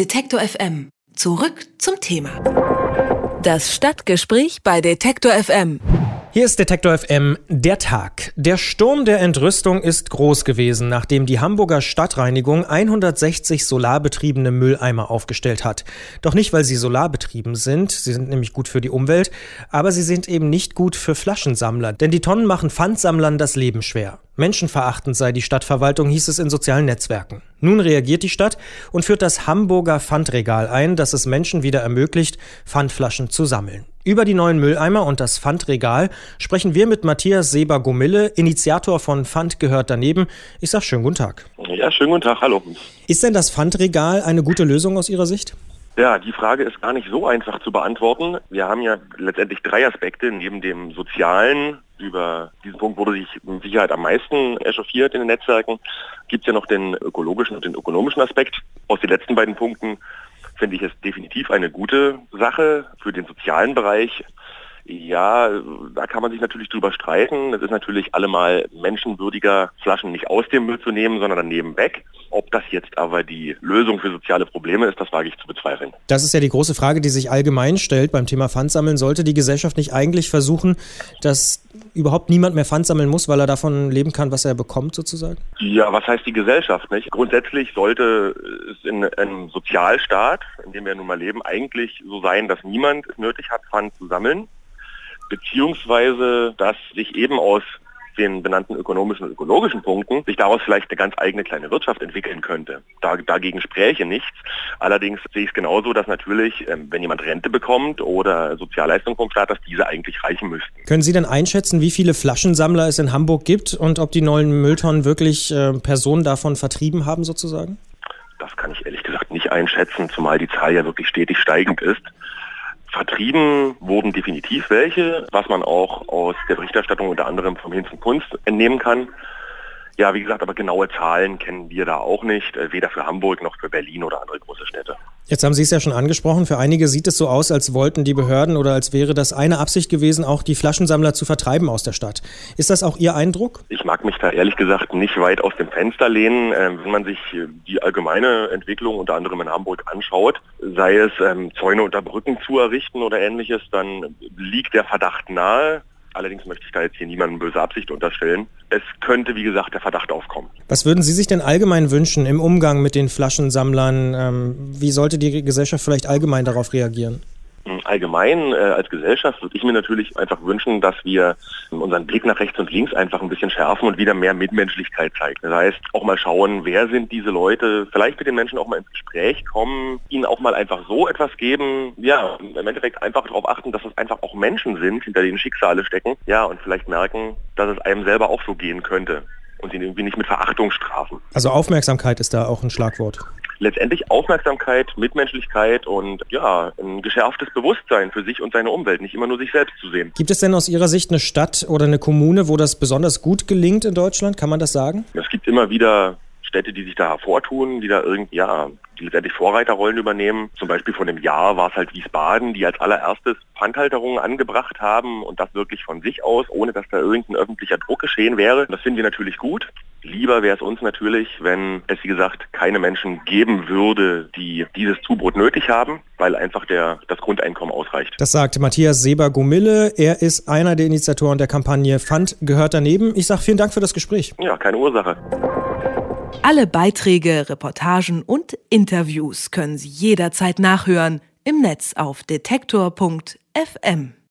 Detektor FM. Zurück zum Thema. Das Stadtgespräch bei Detektor FM. Hier ist Detektor FM der Tag. Der Sturm der Entrüstung ist groß gewesen, nachdem die Hamburger Stadtreinigung 160 solarbetriebene Mülleimer aufgestellt hat. Doch nicht, weil sie solarbetrieben sind, sie sind nämlich gut für die Umwelt, aber sie sind eben nicht gut für Flaschensammler, denn die Tonnen machen Pfandsammlern das Leben schwer. Menschenverachtend sei die Stadtverwaltung, hieß es in sozialen Netzwerken. Nun reagiert die Stadt und führt das Hamburger Pfandregal ein, das es Menschen wieder ermöglicht, Pfandflaschen zu sammeln. Über die neuen Mülleimer und das Pfandregal sprechen wir mit Matthias Seber-Gomille, Initiator von Pfand gehört daneben. Ich sage schönen guten Tag. Ja, schönen guten Tag, hallo. Ist denn das Pfandregal eine gute Lösung aus Ihrer Sicht? Ja, die Frage ist gar nicht so einfach zu beantworten. Wir haben ja letztendlich drei Aspekte. Neben dem sozialen, über diesen Punkt wurde sich mit Sicherheit am meisten echauffiert in den Netzwerken, gibt es ja noch den ökologischen und den ökonomischen Aspekt. Aus den letzten beiden Punkten finde ich es definitiv eine gute Sache für den sozialen Bereich. Ja, da kann man sich natürlich drüber streiten. Es ist natürlich allemal menschenwürdiger, Flaschen nicht aus dem Müll zu nehmen, sondern daneben weg. Ob das jetzt aber die Lösung für soziale Probleme ist, das wage ich zu bezweifeln. Das ist ja die große Frage, die sich allgemein stellt beim Thema Pfandsammeln. Sollte die Gesellschaft nicht eigentlich versuchen, dass überhaupt niemand mehr Pfand sammeln muss, weil er davon leben kann, was er bekommt sozusagen? Ja, was heißt die Gesellschaft? Nicht? Grundsätzlich sollte es in einem Sozialstaat, in dem wir nun mal leben, eigentlich so sein, dass niemand es nötig hat, Pfand zu sammeln beziehungsweise dass sich eben aus den benannten ökonomischen und ökologischen Punkten sich daraus vielleicht eine ganz eigene kleine Wirtschaft entwickeln könnte. Da, dagegen spräche nichts. Allerdings sehe ich es genauso, dass natürlich, ähm, wenn jemand Rente bekommt oder Sozialleistung vom Staat, dass diese eigentlich reichen müssten. Können Sie denn einschätzen, wie viele Flaschensammler es in Hamburg gibt und ob die neuen Mülltonnen wirklich äh, Personen davon vertrieben haben sozusagen? Das kann ich ehrlich gesagt nicht einschätzen, zumal die Zahl ja wirklich stetig steigend ist. Vertrieben wurden definitiv welche, was man auch aus der Berichterstattung unter anderem vom Hinz und Kunst entnehmen kann. Ja, wie gesagt, aber genaue Zahlen kennen wir da auch nicht, äh, weder für Hamburg noch für Berlin oder andere große Städte. Jetzt haben Sie es ja schon angesprochen. Für einige sieht es so aus, als wollten die Behörden oder als wäre das eine Absicht gewesen, auch die Flaschensammler zu vertreiben aus der Stadt. Ist das auch Ihr Eindruck? Ich mag mich da ehrlich gesagt nicht weit aus dem Fenster lehnen. Ähm, wenn man sich die allgemeine Entwicklung unter anderem in Hamburg anschaut, sei es ähm, Zäune unter Brücken zu errichten oder ähnliches, dann liegt der Verdacht nahe, Allerdings möchte ich da jetzt hier niemandem böse Absicht unterstellen. Es könnte, wie gesagt, der Verdacht aufkommen. Was würden Sie sich denn allgemein wünschen im Umgang mit den Flaschensammlern? Ähm, wie sollte die Gesellschaft vielleicht allgemein darauf reagieren? Allgemein äh, als Gesellschaft würde ich mir natürlich einfach wünschen, dass wir unseren Blick nach rechts und links einfach ein bisschen schärfen und wieder mehr Mitmenschlichkeit zeigen. Das heißt, auch mal schauen, wer sind diese Leute, vielleicht mit den Menschen auch mal ins Gespräch kommen, ihnen auch mal einfach so etwas geben, ja, im Endeffekt einfach darauf achten, dass es einfach auch Menschen sind, hinter denen Schicksale stecken, ja, und vielleicht merken, dass es einem selber auch so gehen könnte und ihn irgendwie nicht mit Verachtung strafen. Also Aufmerksamkeit ist da auch ein Schlagwort letztendlich Aufmerksamkeit, Mitmenschlichkeit und ja, ein geschärftes Bewusstsein für sich und seine Umwelt, nicht immer nur sich selbst zu sehen. Gibt es denn aus Ihrer Sicht eine Stadt oder eine Kommune, wo das besonders gut gelingt in Deutschland? Kann man das sagen? Es gibt immer wieder Städte, die sich da hervortun, die da irgendwie, ja, die letztendlich Vorreiterrollen übernehmen. Zum Beispiel vor einem Jahr war es halt Wiesbaden, die als allererstes Pfandhalterungen angebracht haben und das wirklich von sich aus, ohne dass da irgendein öffentlicher Druck geschehen wäre. Das finden wir natürlich gut. Lieber wäre es uns natürlich, wenn es, wie gesagt, keine Menschen geben würde, die dieses Zubrot nötig haben, weil einfach der, das Grundeinkommen ausreicht. Das sagt Matthias Seber-Gomille. Er ist einer der Initiatoren der Kampagne Pfand gehört daneben. Ich sage vielen Dank für das Gespräch. Ja, keine Ursache. Alle Beiträge, Reportagen und Interviews können Sie jederzeit nachhören im Netz auf detektor.fm.